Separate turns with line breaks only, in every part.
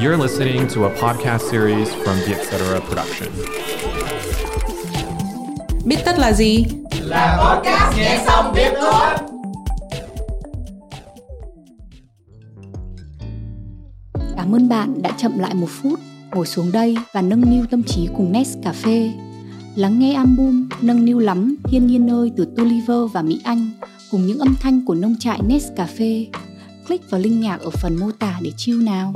You're listening to a podcast series from the Etc. Production.
Biết tất là gì?
Là podcast nghe xong biết thôi.
Cảm ơn bạn đã chậm lại một phút, ngồi xuống đây và nâng niu tâm trí cùng Nest Cà phê. Lắng nghe album Nâng niu lắm thiên nhiên ơi từ Tuliver và Mỹ Anh cùng những âm thanh của nông trại Nest Cà phê. Click vào link nhạc ở phần mô tả để chill nào.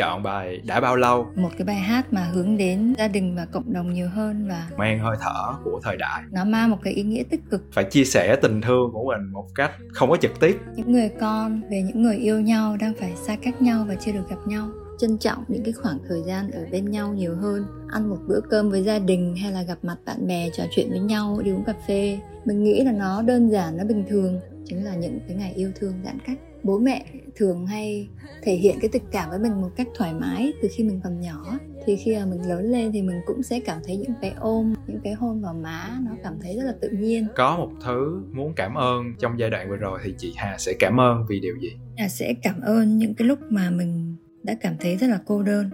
Chọn bài đã bao lâu?
Một cái bài hát mà hướng đến gia đình và cộng đồng nhiều hơn và
mang hơi thở của thời đại.
nó mang một cái ý nghĩa tích cực.
Phải chia sẻ tình thương của mình một cách không có trực tiếp.
Những người con về những người yêu nhau đang phải xa cách nhau và chưa được gặp nhau. Trân trọng những cái khoảng thời gian ở bên nhau nhiều hơn. Ăn một bữa cơm với gia đình hay là gặp mặt bạn bè trò chuyện với nhau đi uống cà phê. Mình nghĩ là nó đơn giản nó bình thường. Chính là những cái ngày yêu thương giãn cách bố mẹ thường hay thể hiện cái tình cảm với mình một cách thoải mái từ khi mình còn nhỏ. Thì khi mà mình lớn lên thì mình cũng sẽ cảm thấy những cái ôm những cái hôn vào má nó cảm thấy rất là tự nhiên.
Có một thứ muốn cảm ơn trong giai đoạn vừa rồi thì chị Hà sẽ cảm ơn vì điều gì?
Hà sẽ cảm ơn những cái lúc mà mình đã cảm thấy rất là cô đơn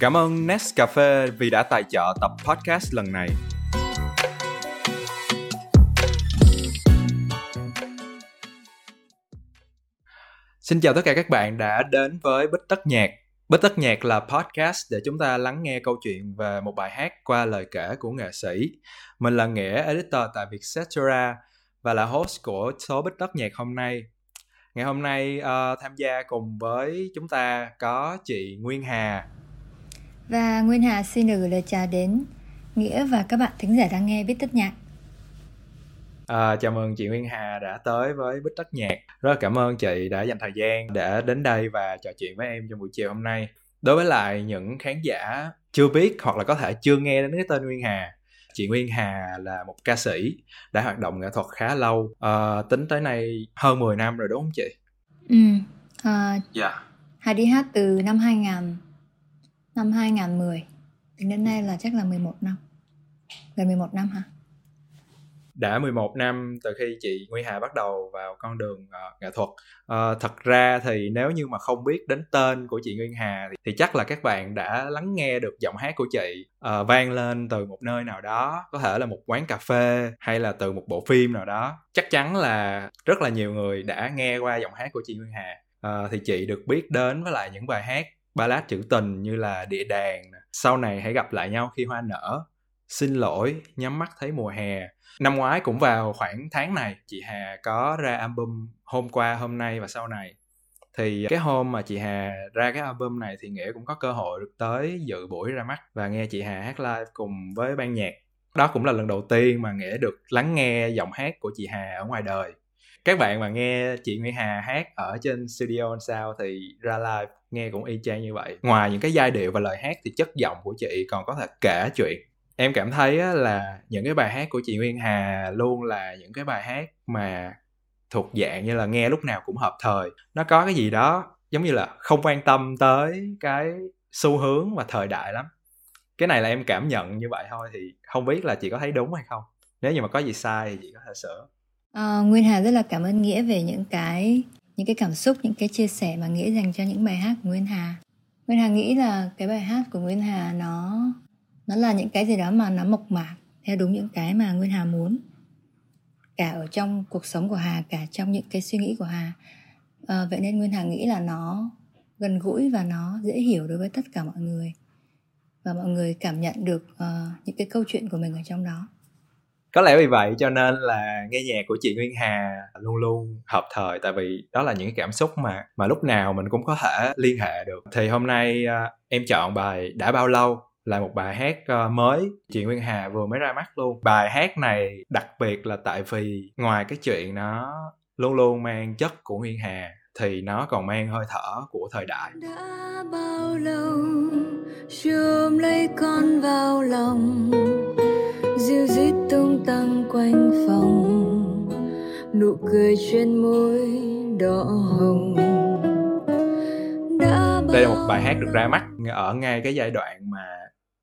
Cảm ơn Nescafe vì đã tài trợ tập podcast lần này. Xin chào tất cả các bạn đã đến với Bích Tất Nhạc. Bích Tất Nhạc là podcast để chúng ta lắng nghe câu chuyện về một bài hát qua lời kể của nghệ sĩ. Mình là Nghĩa, editor tại Vietcetera và là host của số Bích Tất Nhạc hôm nay. Ngày hôm nay uh, tham gia cùng với chúng ta có chị Nguyên Hà,
và Nguyên Hà xin được gửi lời chào đến Nghĩa và các bạn thính giả đang nghe Biết Tất Nhạc.
À, chào mừng chị Nguyên Hà đã tới với Bích Tất Nhạc. Rất cảm ơn chị đã dành thời gian để đến đây và trò chuyện với em trong buổi chiều hôm nay. Đối với lại những khán giả chưa biết hoặc là có thể chưa nghe đến cái tên Nguyên Hà, chị Nguyên Hà là một ca sĩ đã hoạt động nghệ thuật khá lâu, à, tính tới nay hơn 10 năm rồi đúng không chị?
Ừ. À, yeah. Hà đi hát từ năm 2000 năm 2010 Tính đến nay là chắc là 11 năm. Gần 11 năm hả?
Đã 11 năm từ khi chị Nguy Hà bắt đầu vào con đường uh, nghệ thuật. Uh, Thật ra thì nếu như mà không biết đến tên của chị Nguyên Hà thì, thì chắc là các bạn đã lắng nghe được giọng hát của chị uh, vang lên từ một nơi nào đó Có thể là một quán cà phê hay là từ một bộ phim nào đó. Chắc chắn là rất là nhiều người đã nghe qua giọng hát của chị Nguyên Hà. Uh, Thì chị được biết đến với lại những bài hát ballad trữ tình như là địa đàng sau này hãy gặp lại nhau khi hoa nở, xin lỗi, nhắm mắt thấy mùa hè năm ngoái cũng vào khoảng tháng này, chị hà có ra album hôm qua, hôm nay và sau này thì cái hôm mà chị Hà ra cái album này thì Nghĩa cũng có cơ hội được tới dự buổi ra mắt và nghe chị Hà hát live cùng với ban nhạc. Đó cũng là lần đầu tiên mà Nghĩa được lắng nghe giọng hát của chị Hà ở ngoài đời. Các bạn mà nghe chị Nguyễn Hà hát ở trên studio sao thì ra live nghe cũng y chang như vậy. Ngoài những cái giai điệu và lời hát thì chất giọng của chị còn có thể kể chuyện. Em cảm thấy là những cái bài hát của chị Nguyên Hà luôn là những cái bài hát mà thuộc dạng như là nghe lúc nào cũng hợp thời. Nó có cái gì đó giống như là không quan tâm tới cái xu hướng và thời đại lắm. Cái này là em cảm nhận như vậy thôi thì không biết là chị có thấy đúng hay không? Nếu như mà có gì sai thì chị có thể sửa.
À, Nguyên Hà rất là cảm ơn Nghĩa về những cái những cái cảm xúc những cái chia sẻ mà nghĩa dành cho những bài hát của nguyên hà. Nguyên hà nghĩ là cái bài hát của nguyên hà nó nó là những cái gì đó mà nó mộc mạc theo đúng những cái mà nguyên hà muốn. Cả ở trong cuộc sống của hà cả trong những cái suy nghĩ của hà. À, vậy nên nguyên hà nghĩ là nó gần gũi và nó dễ hiểu đối với tất cả mọi người. Và mọi người cảm nhận được uh, những cái câu chuyện của mình ở trong đó
có lẽ vì vậy cho nên là nghe nhạc của chị Nguyên Hà luôn luôn hợp thời tại vì đó là những cái cảm xúc mà mà lúc nào mình cũng có thể liên hệ được. Thì hôm nay uh, em chọn bài đã bao lâu là một bài hát uh, mới. Chị Nguyên Hà vừa mới ra mắt luôn. Bài hát này đặc biệt là tại vì ngoài cái chuyện nó luôn luôn mang chất của Nguyên Hà thì nó còn mang hơi thở của thời đại.
Đã bao lâu chưa lấy con vào lòng? Dịu dít tung tăng quanh phòng. Nụ cười trên môi đỏ hồng.
Đây là một bài hát được ra mắt ở ngay cái giai đoạn mà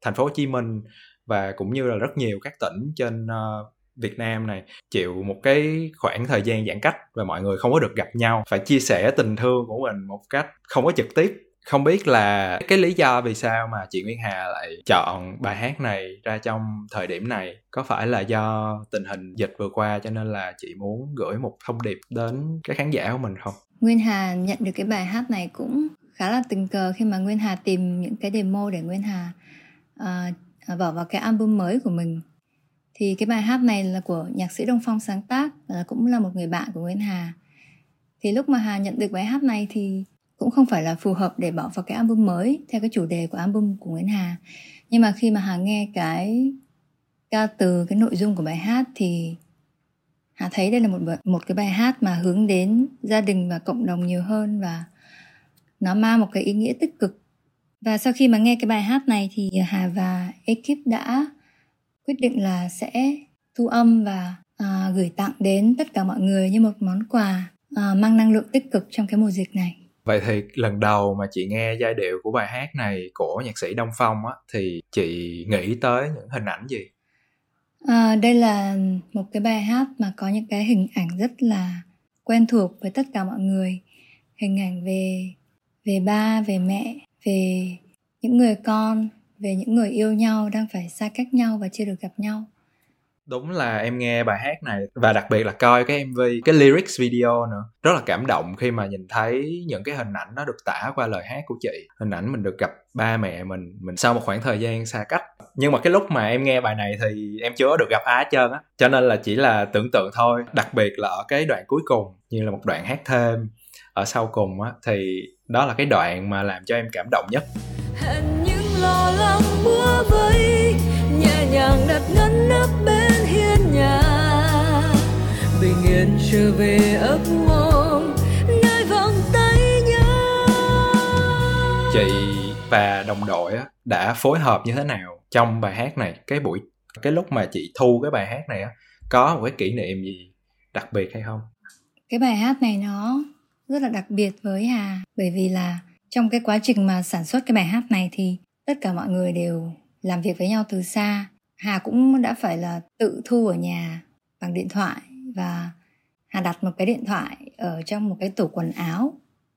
thành phố Hồ Chí Minh và cũng như là rất nhiều các tỉnh trên uh, Việt Nam này chịu một cái khoảng thời gian giãn cách và mọi người không có được gặp nhau. Phải chia sẻ tình thương của mình một cách không có trực tiếp không biết là cái lý do vì sao mà chị Nguyên Hà lại chọn bài hát này ra trong thời điểm này? Có phải là do tình hình dịch vừa qua cho nên là chị muốn gửi một thông điệp đến các khán giả của mình không?
Nguyên Hà nhận được cái bài hát này cũng khá là tình cờ khi mà Nguyên Hà tìm những cái demo để Nguyên Hà uh, bỏ vào cái album mới của mình. Thì cái bài hát này là của nhạc sĩ Đông Phong sáng tác và cũng là một người bạn của Nguyên Hà. Thì lúc mà Hà nhận được bài hát này thì cũng không phải là phù hợp để bỏ vào cái album mới theo cái chủ đề của album của Nguyễn Hà. Nhưng mà khi mà Hà nghe cái ca từ cái nội dung của bài hát thì Hà thấy đây là một một cái bài hát mà hướng đến gia đình và cộng đồng nhiều hơn và nó mang một cái ý nghĩa tích cực. Và sau khi mà nghe cái bài hát này thì Hà và ekip đã quyết định là sẽ thu âm và à, gửi tặng đến tất cả mọi người như một món quà à, mang năng lượng tích cực trong cái mùa dịch này.
Vậy thì lần đầu mà chị nghe giai điệu của bài hát này của nhạc sĩ Đông Phong á thì chị nghĩ tới những hình ảnh gì?
À, đây là một cái bài hát mà có những cái hình ảnh rất là quen thuộc với tất cả mọi người. Hình ảnh về về ba, về mẹ, về những người con, về những người yêu nhau đang phải xa cách nhau và chưa được gặp nhau
đúng là em nghe bài hát này và đặc biệt là coi cái mv cái lyrics video nữa. Rất là cảm động khi mà nhìn thấy những cái hình ảnh nó được tả qua lời hát của chị. Hình ảnh mình được gặp ba mẹ mình mình sau một khoảng thời gian xa cách. Nhưng mà cái lúc mà em nghe bài này thì em chưa được gặp ai hết trơn á. Cho nên là chỉ là tưởng tượng thôi. Đặc biệt là ở cái đoạn cuối cùng, như là một đoạn hát thêm ở sau cùng á, thì đó là cái đoạn mà làm cho em cảm động nhất.
Hẹn những lo lắng mưa vây, nhẹ nhàng đặt ngân nắp bên hiên nhà. Bình yên trở về ấp mộng nơi vòng tay nhau.
Chị và đồng đội đã phối hợp như thế nào trong bài hát này? Cái buổi cái lúc mà chị thu cái bài hát này á có một cái kỷ niệm gì đặc biệt hay không?
Cái bài hát này nó rất là đặc biệt với hà bởi vì là trong cái quá trình mà sản xuất cái bài hát này thì tất cả mọi người đều làm việc với nhau từ xa hà cũng đã phải là tự thu ở nhà bằng điện thoại và hà đặt một cái điện thoại ở trong một cái tủ quần áo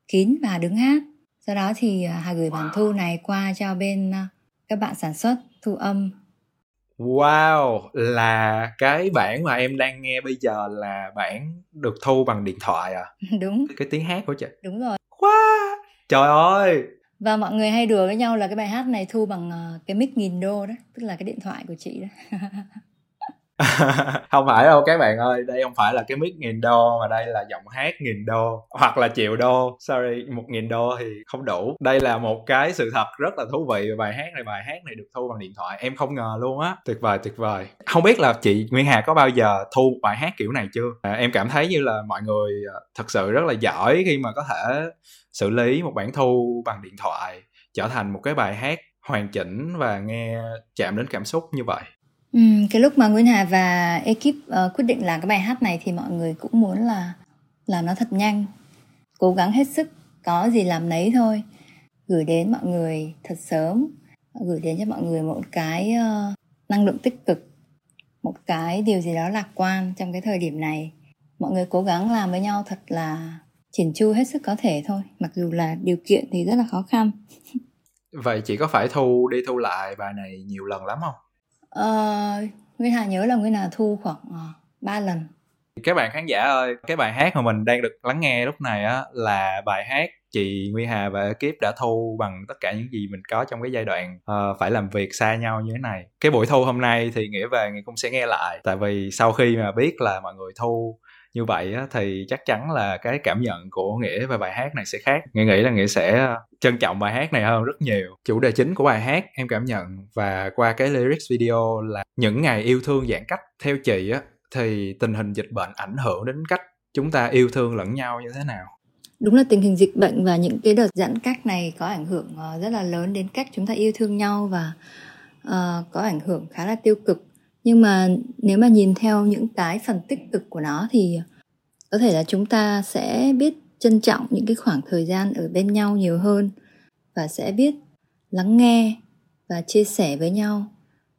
kín và đứng hát. Sau đó thì à, hà gửi bản thu này qua cho bên à, các bạn sản xuất thu âm.
Wow, là cái bản mà em đang nghe bây giờ là bản được thu bằng điện thoại à?
đúng.
Cái tiếng hát của chị.
đúng rồi.
Wow, trời ơi,
và mọi người hay đùa với nhau là cái bài hát này thu bằng ờ, cái mic nghìn đô đó, tức là cái điện thoại của chị đó.
không phải đâu các bạn ơi đây không phải là cái mic nghìn đô mà đây là giọng hát nghìn đô hoặc là triệu đô. Sorry một nghìn đô thì không đủ. Đây là một cái sự thật rất là thú vị về bài hát này bài hát này được thu bằng điện thoại. Em không ngờ luôn á. Tuyệt vời tuyệt vời. Không biết là chị nguyên hà có bao giờ thu một bài hát kiểu này chưa? À, em cảm thấy như là mọi người à, thật sự rất là giỏi khi mà có thể xử lý một bản thu bằng điện thoại trở thành một cái bài hát hoàn chỉnh và nghe chạm đến cảm xúc như vậy.
Ừ, cái lúc mà Nguyễn Hà và ekip uh, quyết định làm cái bài hát này thì mọi người cũng muốn là làm nó thật nhanh. Cố gắng hết sức có gì làm nấy thôi. Gửi đến mọi người thật sớm gửi đến cho mọi người một cái uh, năng lượng tích cực một cái điều gì đó lạc quan trong cái thời điểm này. Mọi người cố gắng làm với nhau thật là chỉn chu hết sức có thể thôi mặc dù là điều kiện thì rất là khó khăn.
Vậy chị có phải thu đi thu lại bài này nhiều lần lắm không?
Ờ, Nguyên Hà nhớ là Nguyên Hà thu khoảng ờ, uh, 3 lần.
Các bạn khán giả ơi, cái bài hát mà mình đang được lắng nghe lúc này á là bài hát chị Nguyên Hà và ekip đã thu bằng tất cả những gì mình có trong cái giai đoạn uh, phải làm việc xa nhau như thế này. Cái buổi thu hôm nay thì nghĩa về nghĩa cũng sẽ nghe lại tại vì sau khi mà biết là mọi người thu như vậy á, thì chắc chắn là cái cảm nhận của nghĩa về bài hát này sẽ khác. Nghĩa nghĩ là nghĩa sẽ ờ, trân trọng bài hát này hơn rất nhiều. Chủ đề chính của bài hát em cảm nhận và qua cái lyrics video là những ngày yêu thương giãn cách theo chị á thì tình hình dịch bệnh ảnh hưởng đến cách chúng ta yêu thương lẫn nhau như thế nào?
Đúng là tình hình dịch bệnh và những cái đợt giãn cách này có ảnh hưởng ờ, rất là lớn đến cách chúng ta yêu thương nhau và uh, có ảnh hưởng khá là tiêu cực nhưng mà nếu mà nhìn theo những cái phần tích cực của nó thì có thể là chúng ta sẽ biết trân trọng những cái khoảng thời gian ở bên nhau nhiều hơn và sẽ biết lắng nghe và chia sẻ với nhau.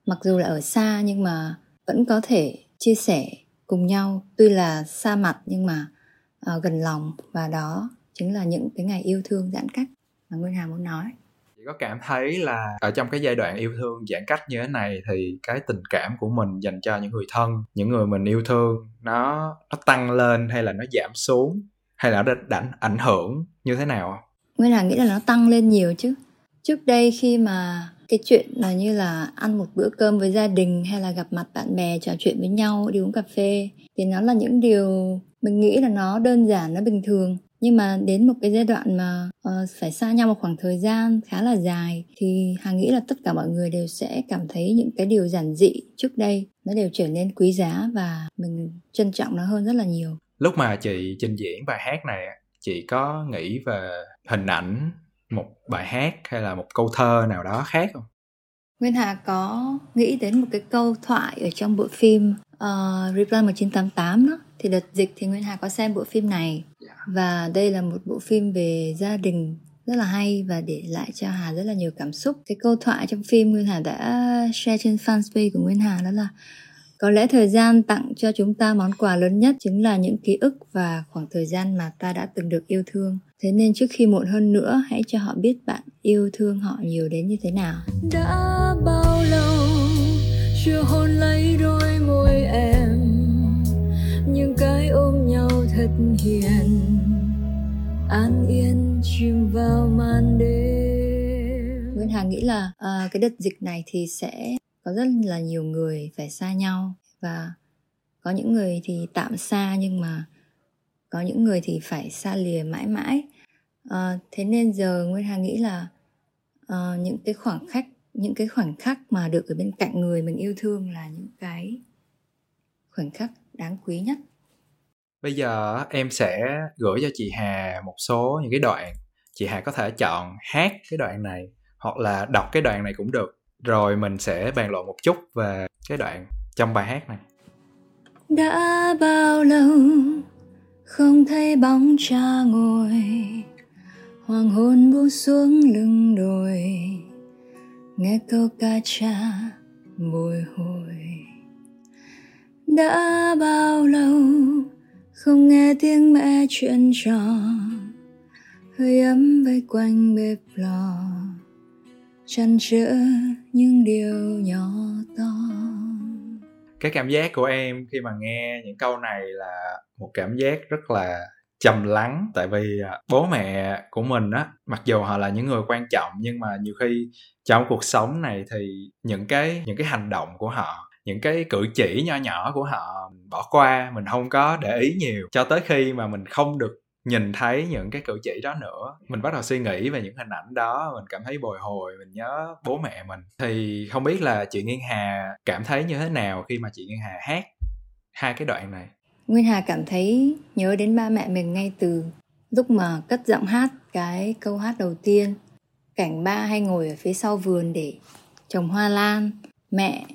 Mặc dù là ở xa nhưng mà vẫn có thể chia sẻ cùng nhau. Tuy là xa mặt nhưng mà uh, gần lòng và đó chính là những cái ngày yêu thương giãn cách mà Nguyên Hà muốn nói
chị có cảm thấy là ở trong cái giai đoạn yêu thương giãn cách như thế này thì cái tình cảm của mình dành cho những người thân, những người mình yêu thương, nó nó tăng lên hay là nó giảm xuống? Hay là nó đã ảnh hưởng như thế nào?
Nguyên Hà nghĩ là nó tăng lên nhiều chứ. Trước đây khi mà cái chuyện là như là ăn một bữa cơm với gia đình hay là gặp mặt bạn bè, trò chuyện với nhau, đi uống cà phê, thì nó là những điều mình nghĩ là nó đơn giản, nó bình thường nhưng mà đến một cái giai đoạn mà uh, phải xa nhau một khoảng thời gian khá là dài thì hà nghĩ là tất cả mọi người đều sẽ cảm thấy những cái điều giản dị trước đây nó đều trở nên quý giá và mình trân trọng nó hơn rất là nhiều.
Lúc mà chị trình diễn bài hát này chị có nghĩ về hình ảnh một bài hát hay là một câu thơ nào đó khác không?
Nguyên Hà có nghĩ đến một cái câu thoại ở trong bộ phim uh, Reply 1988 đó. Thì đợt dịch thì Nguyên Hà có xem bộ phim này và đây là một bộ phim về gia đình rất là hay và để lại cho Hà rất là nhiều cảm xúc cái câu thoại trong phim Nguyên Hà đã share trên fanpage của Nguyên Hà đó là có lẽ thời gian tặng cho chúng ta món quà lớn nhất chính là những ký ức và khoảng thời gian mà ta đã từng được yêu thương. Thế nên trước khi muộn hơn nữa, hãy cho họ biết bạn yêu thương họ nhiều đến như thế nào.
Đã bao lâu chưa hôn lấy đôi môi em, những cái ôm nhau thật hiền, an yên chìm vào màn đêm.
Nguyễn Hà nghĩ là uh, cái đợt dịch này thì sẽ có rất là nhiều người phải xa nhau và có những người thì tạm xa nhưng mà có những người thì phải xa lìa mãi mãi à, thế nên giờ nguyên hà nghĩ là à, những cái khoảng khắc những cái khoảnh khắc mà được ở bên cạnh người mình yêu thương là những cái khoảnh khắc đáng quý nhất
bây giờ em sẽ gửi cho chị hà một số những cái đoạn. Chị hà có thể chọn hát cái đoạn này, hoặc là đọc cái đoạn này cũng được. Rồi mình sẽ bàn luận một chút về cái đoạn trong bài hát này.
Đã bao lâu không thấy bóng cha ngồi, hoàng hôn buông xuống lưng đồi nghe câu ca cha bồi hồi. Đã bao lâu không nghe tiếng mẹ chuyện trò, hơi ấm vây quanh bếp lò, chăn trở những điều nhỏ to.
Cái cảm giác của em khi mà nghe những câu này là một cảm giác rất là trầm lắng, tại vì à, bố mẹ của mình á, mặc dù họ là những người quan trọng, nhưng mà nhiều khi trong cuộc sống này thì những cái những cái hành động của họ những cái cử chỉ nho nhỏ của họ bỏ qua, mình không có để ý nhiều. Cho tới khi mà mình không được nhìn thấy những cái cử chỉ đó nữa, mình bắt đầu suy nghĩ về những hình ảnh đó, mình cảm thấy bồi hồi, mình nhớ bố mẹ mình. Thì không biết là chị Nghiên Hà cảm thấy như thế nào khi mà chị Nghiên Hà hát hai cái đoạn này?
Nguyên Hà cảm thấy nhớ đến ba mẹ mình ngay từ lúc mà cất giọng hát cái câu hát đầu tiên. Cảnh ba hay ngồi ở phía sau vườn để trồng hoa lan, mẹ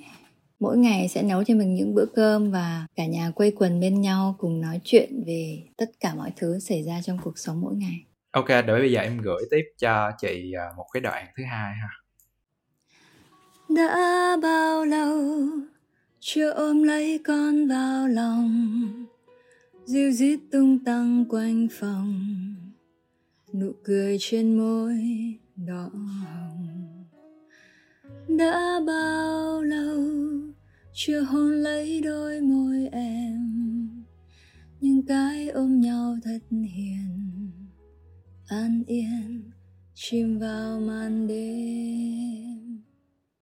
mỗi ngày sẽ nấu cho mình những bữa cơm và cả nhà quây quần bên nhau cùng nói chuyện về tất cả mọi thứ xảy ra trong cuộc sống mỗi ngày.
Ok để bây giờ em gửi tiếp cho chị à, một cái đoạn thứ hai ha.
Đã bao lâu chưa ôm lấy con vào lòng? Dịu dít tung tăng quanh phòng. Nụ cười trên môi đỏ hồng. Đã bao lâu chưa hôn lấy đôi môi em nhưng cái ôm nhau thật hiền. An yên chìm vào màn đêm.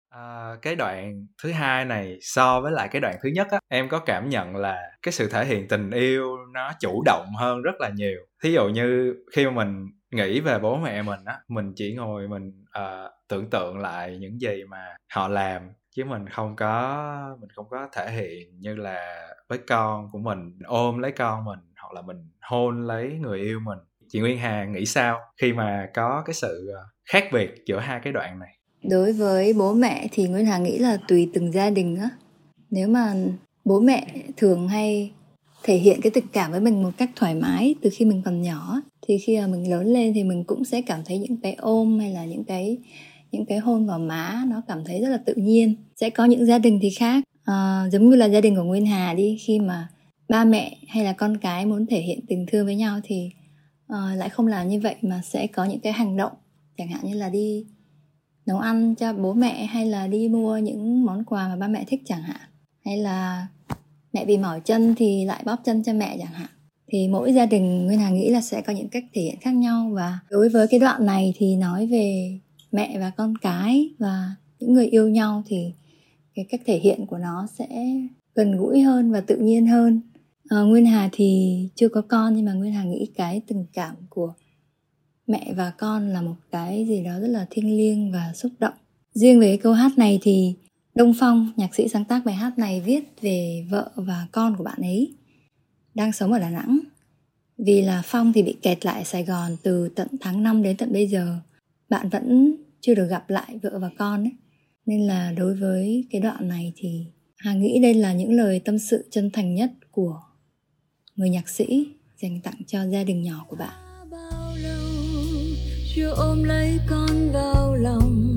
À, cái đoạn thứ hai này so với lại cái đoạn thứ nhất á em có cảm nhận là cái sự thể hiện tình yêu nó chủ động hơn rất là nhiều. Thí dụ như khi mà mình nghĩ về bố mẹ mình á mình chỉ ngồi mình uh, tưởng tượng lại những gì mà họ làm chứ mình không có, mình không có thể hiện như là với con của mình ôm lấy con mình hoặc là mình hôn lấy người yêu mình. Chị Nguyên Hà nghĩ sao khi mà có cái sự ờ, khác biệt giữa hai cái đoạn này?
Đối với bố mẹ thì Nguyên Hà nghĩ là tùy từng gia đình á. Nếu mà bố mẹ thường hay thể hiện cái tình cảm với mình một cách thoải mái từ khi mình còn nhỏ thì khi mà mình lớn lên thì mình cũng sẽ cảm thấy những cái ôm hay là những cái những cái hôn vào má nó cảm thấy rất là tự nhiên. Sẽ có những gia đình thì khác. À, giống như là gia đình của nguyên hà đi khi mà ba mẹ hay là con cái muốn thể hiện tình thương với nhau thì uh, lại không làm như vậy mà sẽ có những cái hành động. Chẳng hạn như là đi nấu ăn cho bố mẹ hay là đi mua những món quà mà ba mẹ thích chẳng hạn. Hay là mẹ bị mỏi chân thì lại bóp chân cho mẹ chẳng hạn. Thì mỗi gia đình nguyên hà nghĩ là sẽ có những cách thể hiện khác nhau và đối với cái đoạn này thì nói về mẹ và con cái và những người yêu nhau thì cái cách thể hiện của nó sẽ gần gũi hơn và tự nhiên hơn. À, nguyên hà thì chưa có con nhưng mà nguyên hà nghĩ cái tình cảm của mẹ và con là một cái gì đó rất là thiêng liêng và xúc động. Riêng về cái câu hát này thì đông phong nhạc sĩ sáng tác bài hát này viết về vợ và con của bạn ấy đang sống ở đà nẵng. Vì là phong thì bị kẹt lại sài gòn từ tận tháng 5 đến tận bây giờ bạn vẫn chưa được gặp lại vợ và con ấy. Nên là đối với cái đoạn này thì hà nghĩ đây là những lời tâm sự chân thành nhất của người nhạc sĩ dành tặng cho gia đình nhỏ của bạn. Bao lâu chưa ôm lấy con vào lòng?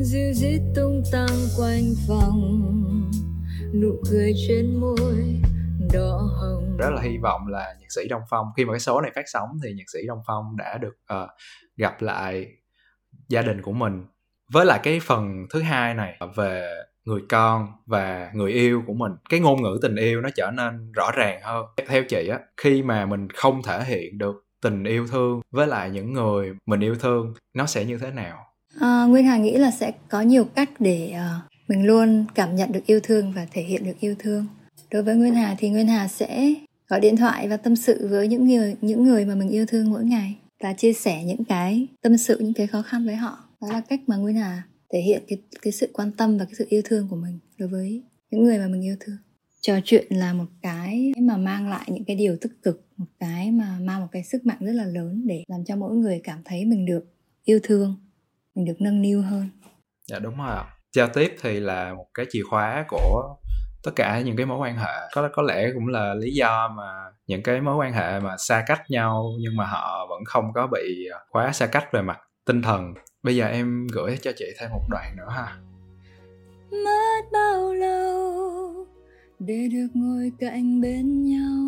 Dịu dít tung tăng quanh phòng, nụ cười trên môi đỏ hồng
rất là hy vọng là nhạc sĩ Đông Phong khi mà cái số này phát sóng thì nhạc sĩ Đông Phong đã được uh, gặp lại gia đình của mình. Với lại cái phần thứ hai này về người con và người yêu của mình cái ngôn ngữ tình yêu nó trở nên rõ ràng hơn. Theo chị á khi mà mình không thể hiện được tình yêu thương với lại những người mình yêu thương nó sẽ như thế nào?
À, nguyên hà nghĩ là sẽ có nhiều cách để uh, mình luôn cảm nhận được yêu thương và thể hiện được yêu thương đối với nguyên hà thì nguyên hà sẽ gọi điện thoại và tâm sự với những người những người mà mình yêu thương mỗi ngày và chia sẻ những cái tâm sự, những cái khó khăn với họ. Đó là cách mà nguyên hà thể hiện cái cái sự quan tâm và cái sự yêu thương của mình đối với những người mà mình yêu thương. Trò chuyện là một cái mà mang lại những cái điều tích cực, một cái mà mang một cái sức mạnh rất là lớn để làm cho mỗi người cảm thấy mình được yêu thương, mình được nâng niu hơn.
Dạ đúng rồi ạ. Giao tiếp thì là một cái chìa khóa của tất cả những cái mối quan hệ. Có có lẽ cũng là lý do mà những cái mối quan hệ mà xa cách nhau nhưng mà họ vẫn không có bị à, quá xa cách về mặt tinh thần. Bây giờ em gửi cho chị thêm một đoạn nữa ha.
Mất bao lâu để được ngồi cạnh bên nhau?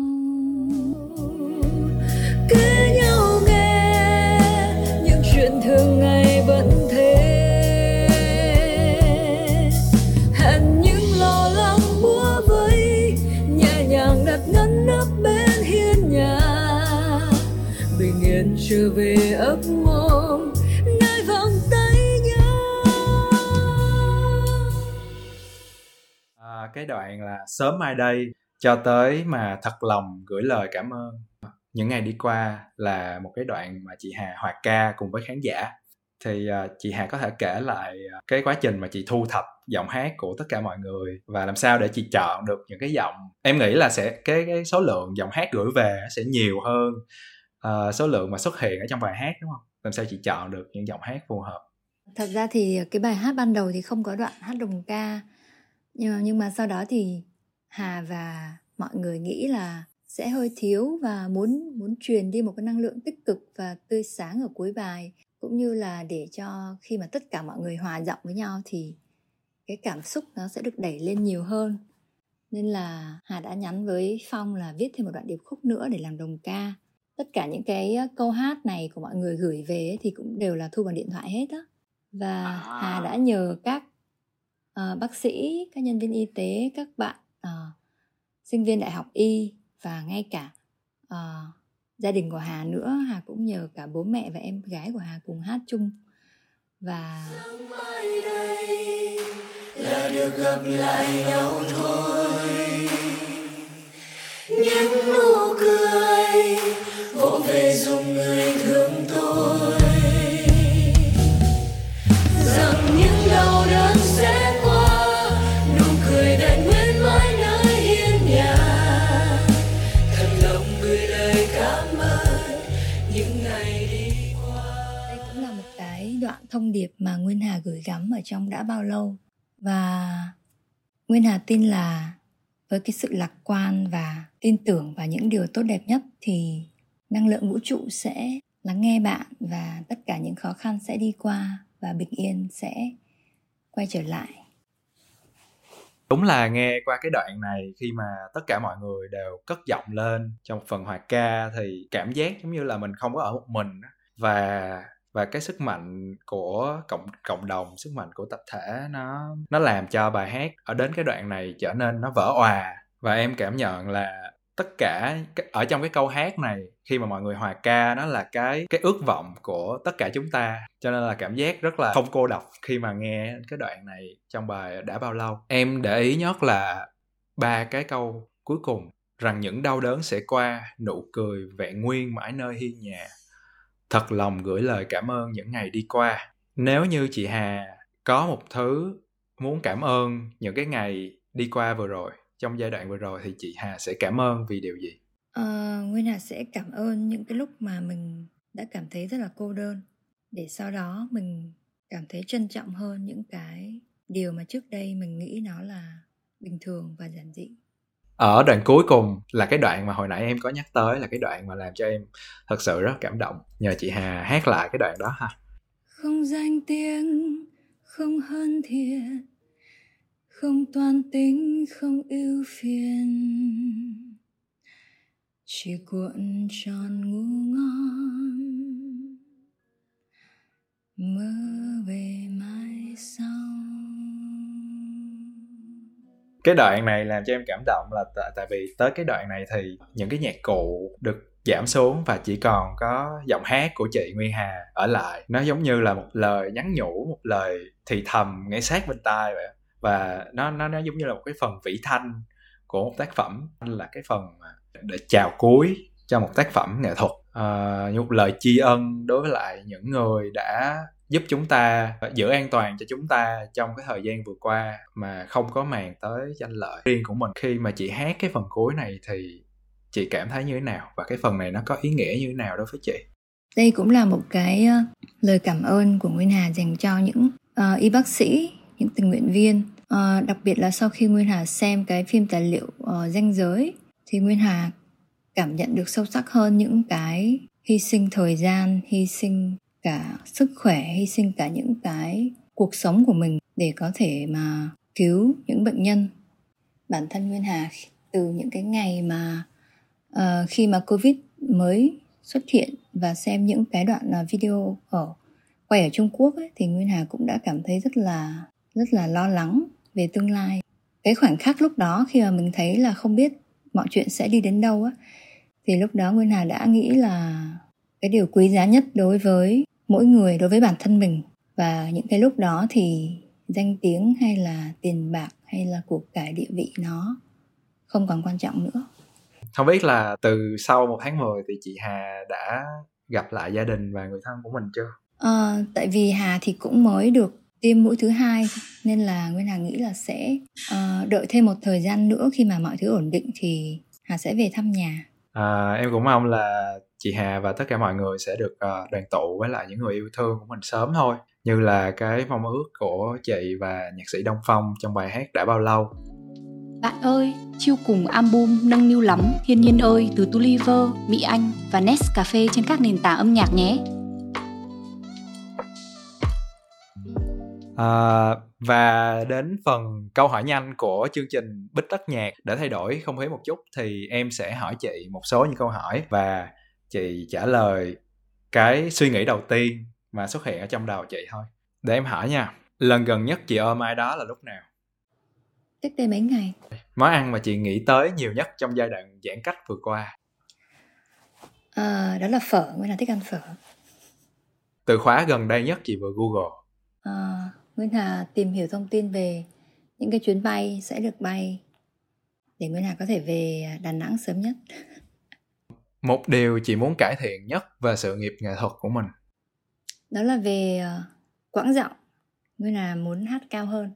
Cứ nhau nghe, những chuyện thường ngày vẫn trở về ấp mong à,
cái đoạn là sớm mai đây cho tới mà thật lòng gửi lời cảm ơn. Những ngày đi qua là một cái đoạn mà chị Hà hoạt ca cùng với khán giả. Thì uh, chị Hà có thể kể lại à, cái quá trình mà chị thu thập giọng hát của tất cả mọi người và làm sao để chị chọn được những cái giọng. Em nghĩ là sẽ cái cái số lượng giọng hát gửi về sẽ nhiều hơn uh, số lượng mà xuất hiện ở trong bài hát đúng không? Làm sao chị chọn được những giọng hát phù hợp?
Thật ra thì cái bài hát ban đầu thì không có đoạn hát đồng ca nhưng nhưng mà sau đó thì Hà và mọi người nghĩ là sẽ hơi thiếu và muốn muốn truyền đi một cái năng lượng tích cực và tươi sáng ở cuối bài cũng như là để cho khi mà tất cả mọi người hòa giọng với nhau thì cái cảm xúc nó sẽ được đẩy lên nhiều hơn. Nên là Hà đã nhắn với Phong là viết thêm một đoạn điệp khúc nữa để làm đồng ca tất cả những cái câu hát này của mọi người gửi về thì cũng đều là thu bằng điện thoại hết á. Và Hà đã nhờ các uh, bác sĩ các nhân viên y tế các bạn uh, sinh viên đại học y và ngay cả uh, gia đình của hà nữa hà cũng nhờ cả bố mẹ và em gái của hà cùng hát chung. Và là được gặp lại nhau thôi những nụ cười vỗ về dùng người thương tôi. Rằng những đau đớn sẽ đoạn thông điệp mà Nguyên Hà gửi gắm ở trong đã bao lâu. Và Nguyên Hà tin là với cái sự lạc quan và tin tưởng vào những điều tốt đẹp nhất thì năng lượng vũ trụ sẽ lắng nghe bạn và tất cả những khó khăn sẽ đi qua và bình yên sẽ quay trở lại.
Đúng là nghe qua cái đoạn này, khi mà tất cả mọi người đều cất giọng lên trong phần hòa ca thì cảm giác giống như là mình không có ở một mình và và cái sức mạnh của cộng cộng đồng, sức mạnh của tập thể nó nó làm cho bài hát ở đến cái đoạn này trở nên nó vỡ òa. Và em cảm nhận là tất cả ở trong cái câu hát này, khi mà mọi người hòa ca, nó là cái cái ước vọng của tất cả chúng ta. Cho nên là cảm giác rất là không cô độc khi mà nghe cái đoạn này trong bài đã bao lâu. Em để ý nhất là ba cái câu cuối cùng, rằng những đau đớn sẽ qua, nụ cười vẹn nguyên mãi nơi hiên nhà. Thật lòng gửi lời cảm ơn những ngày đi qua. Nếu như chị hà có một thứ muốn cảm ơn những cái ngày đi qua vừa rồi trong giai đoạn vừa rồi thì chị Hà sẽ cảm ơn vì điều gì?
À, Nguyên Hà sẽ cảm ơn những cái lúc mà mình đã cảm thấy rất là cô đơn. Để sau đó mình cảm thấy trân trọng hơn những cái điều mà trước đây mình nghĩ nó là bình thường và giản dị.
Ở đoạn cuối cùng là cái đoạn mà hồi nãy em có nhắc tới là cái đoạn mà làm cho em thật sự rất cảm động. Nhờ chị Hà hát lại cái đoạn đó ha.
Không danh tiếng không hơn thiệt không toan tính không ưu phiền. Chỉ cuộn tròn ngủ ngon mơ về mai sau.
Cái đoạn này làm cho em cảm động là tại, tại vì tới cái đoạn này thì những cái nhạc cụ được giảm xuống và chỉ còn có giọng hát của chị Nguyên Hà ở lại. Nó giống như là một lời nhắn nhủ một lời thì thầm ngay sát bên tai vậy và nó nó nó giống như là một cái phần vĩ thanh của một tác phẩm là cái phần để chào cuối cho một tác phẩm nghệ thuật. À, như một lời tri ân đối với lại những người đã giúp chúng ta giữ an toàn cho chúng ta trong cái thời gian vừa qua mà không có màng tới danh lợi. Riêng của mình khi mà chị hát cái phần cuối này thì chị cảm thấy như thế nào? Và cái phần này nó có ý nghĩa như thế nào đối với chị?
Đây cũng là một cái ờ, lời cảm ơn của Nguyên Hà dành cho những uh, y bác sĩ những tình nguyện viên. À, đặc biệt là sau khi Nguyên Hà xem cái phim tài liệu uh, danh giới thì Nguyên Hà cảm nhận được sâu sắc hơn những cái hy sinh thời gian hy sinh cả sức khỏe hy sinh cả những cái cuộc sống của mình để có thể mà cứu những bệnh nhân. Bản thân Nguyên Hà từ những cái ngày mà uh, khi mà Covid mới xuất hiện và xem những cái đoạn video ở quay ở Trung Quốc ấy, thì Nguyên Hà cũng đã cảm thấy rất là rất là lo lắng về tương lai. Cái khoảnh khắc lúc đó khi mà mình thấy là không biết mọi chuyện sẽ đi đến đâu á thì lúc đó nguyên hà đã nghĩ là cái điều quý giá nhất đối với mỗi người đối với bản thân mình. Và những cái lúc đó thì danh tiếng hay là tiền bạc hay là cuộc cải địa vị nó không còn quan trọng nữa.
Không biết là từ sau một tháng 10 thì chị Hà đã gặp lại gia đình và người thân của mình chưa?
À, tại vì Hà thì cũng mới được tiêm mũi thứ hai nên là Nguyên Hà nghĩ là sẽ uh, đợi thêm một thời gian nữa khi mà mọi thứ ổn định thì Hà sẽ về thăm nhà.
À, em cũng mong là chị Hà và tất cả mọi người sẽ được uh, đoàn tụ với lại những người yêu thương của mình sớm thôi như là cái mong ước của chị và nhạc sĩ Đông Phong trong bài hát đã bao lâu.
Bạn ơi, chiêu cùng album Nâng niu lắm, Thiên nhiên ơi từ Tuliver, Mỹ Anh và Nest Cà phê trên các nền tảng âm nhạc nhé.
À, và đến phần câu hỏi nhanh của chương trình Bích Tất Nhạc để thay đổi không khí một chút thì em sẽ hỏi chị một số những câu hỏi và chị trả lời cái suy nghĩ đầu tiên mà xuất hiện ở trong đầu chị thôi. Để em hỏi nha, lần gần nhất chị ôm ai đó là lúc nào?
Cách đây mấy ngày.
Món ăn mà chị nghĩ tới nhiều nhất trong giai đoạn giãn cách vừa qua?
À, đó là phở, Nguyên là thích ăn phở.
Từ khóa gần đây nhất chị vừa Google.
À, Nguyên Hà tìm hiểu thông tin về những cái chuyến bay sẽ được bay để Nguyên Hà có thể về Đà Nẵng sớm nhất.
Một điều chị muốn cải thiện nhất về sự nghiệp nghệ thuật của mình.
Đó là về uh, quãng giọng. Nguyên Hà muốn hát cao hơn.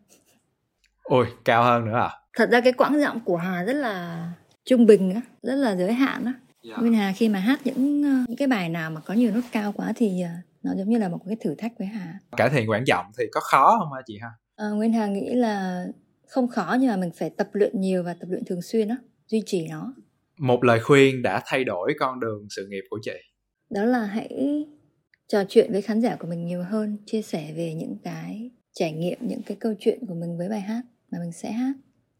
Ôi, cao hơn nữa à?
Thật ra cái quãng giọng của Hà rất là trung bình á, rất là giới hạn á. Yeah. Dạ. Nguyên Hà khi mà hát những uh, những cái bài nào mà có nhiều nốt cao quá thì uh, nó giống như là một cái thử thách với Hà.
Cải thiện quãng giọng thì có khó không hả chị ha?
À, Nguyên Hà nghĩ là không khó nhưng mà mình phải tập luyện nhiều và tập luyện thường xuyên đó duy trì nó.
Một lời khuyên đã thay đổi con đường sự nghiệp của chị.
Đó là hãy trò chuyện với khán giả của mình nhiều hơn chia sẻ về những cái trải nghiệm những cái câu chuyện của mình với bài hát mà mình sẽ hát.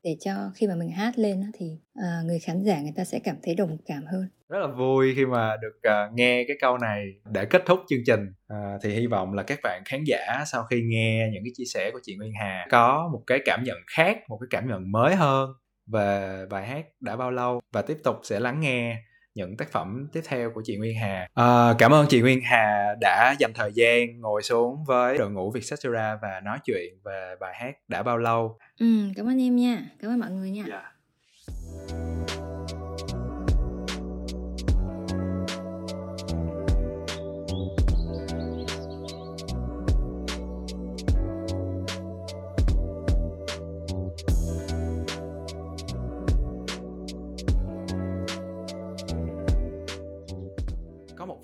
Để cho khi mà mình hát lên thì uh, người khán giả người ta sẽ cảm thấy đồng cảm hơn
rất là vui khi mà được uh, nghe cái câu này để kết thúc chương trình uh, thì hy vọng là các bạn khán giả sau khi nghe những cái chia sẻ của chị Nguyên Hà có một cái cảm nhận khác một cái cảm nhận mới hơn về bài hát đã bao lâu và tiếp tục sẽ lắng nghe những tác phẩm tiếp theo của chị Nguyên Hà. À, cảm ơn chị Nguyên Hà đã dành thời gian ngồi xuống với đội ngũ Vietcetera và nói chuyện về bài hát đã bao lâu.
Ừ, cảm ơn em nha, cảm ơn mọi người nha. Yeah.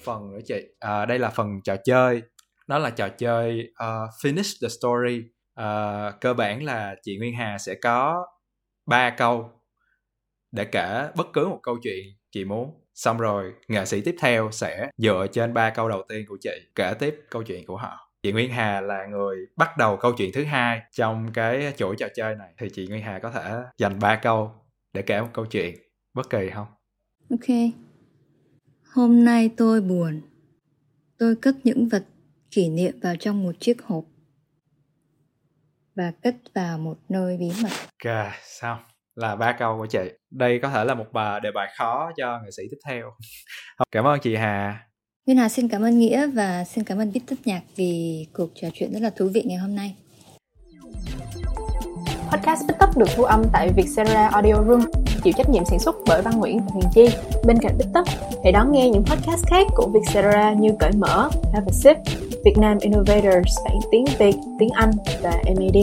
Phần nữa chị. À, đây là phần trò chơi. Nó là trò chơi uh, finish the story. Uh, cơ bản là chị Nguyên Hà sẽ có ba câu để kể bất cứ một câu chuyện chị muốn. Xong rồi nghệ sĩ tiếp theo sẽ dựa trên ba câu đầu tiên của chị kể tiếp câu chuyện của họ. Chị Nguyên Hà là người bắt đầu câu chuyện thứ hai trong cái chuỗi trò chơi này. Thì chị Nguyên Hà có thể dành ba câu để kể một câu chuyện bất kỳ không?
Ok. Hôm nay tôi buồn. Tôi cất những vật kỷ niệm vào trong một chiếc hộp và cất vào một nơi bí mật.
Ok, xong là ba câu của chị. Đây có thể là một bài đề bài khó cho nghệ sĩ tiếp theo. cảm ơn chị Hà.
Nguyên Hà xin cảm ơn Nghĩa và xin cảm ơn Bít Tất Nhạc vì cuộc trò chuyện rất là thú vị ngày hôm nay.
Podcast Bích Tất được thu âm tại Vietcetera Audio Room chịu trách nhiệm sản xuất bởi Văn Nguyễn và Huyền Chi. Bên cạnh Bích TikTok, hãy đón nghe những podcast khác của Vietcetera như Cởi Mở, Have a Sip, Việt Nam Innovators bản tiếng Việt, tiếng Anh và MAD.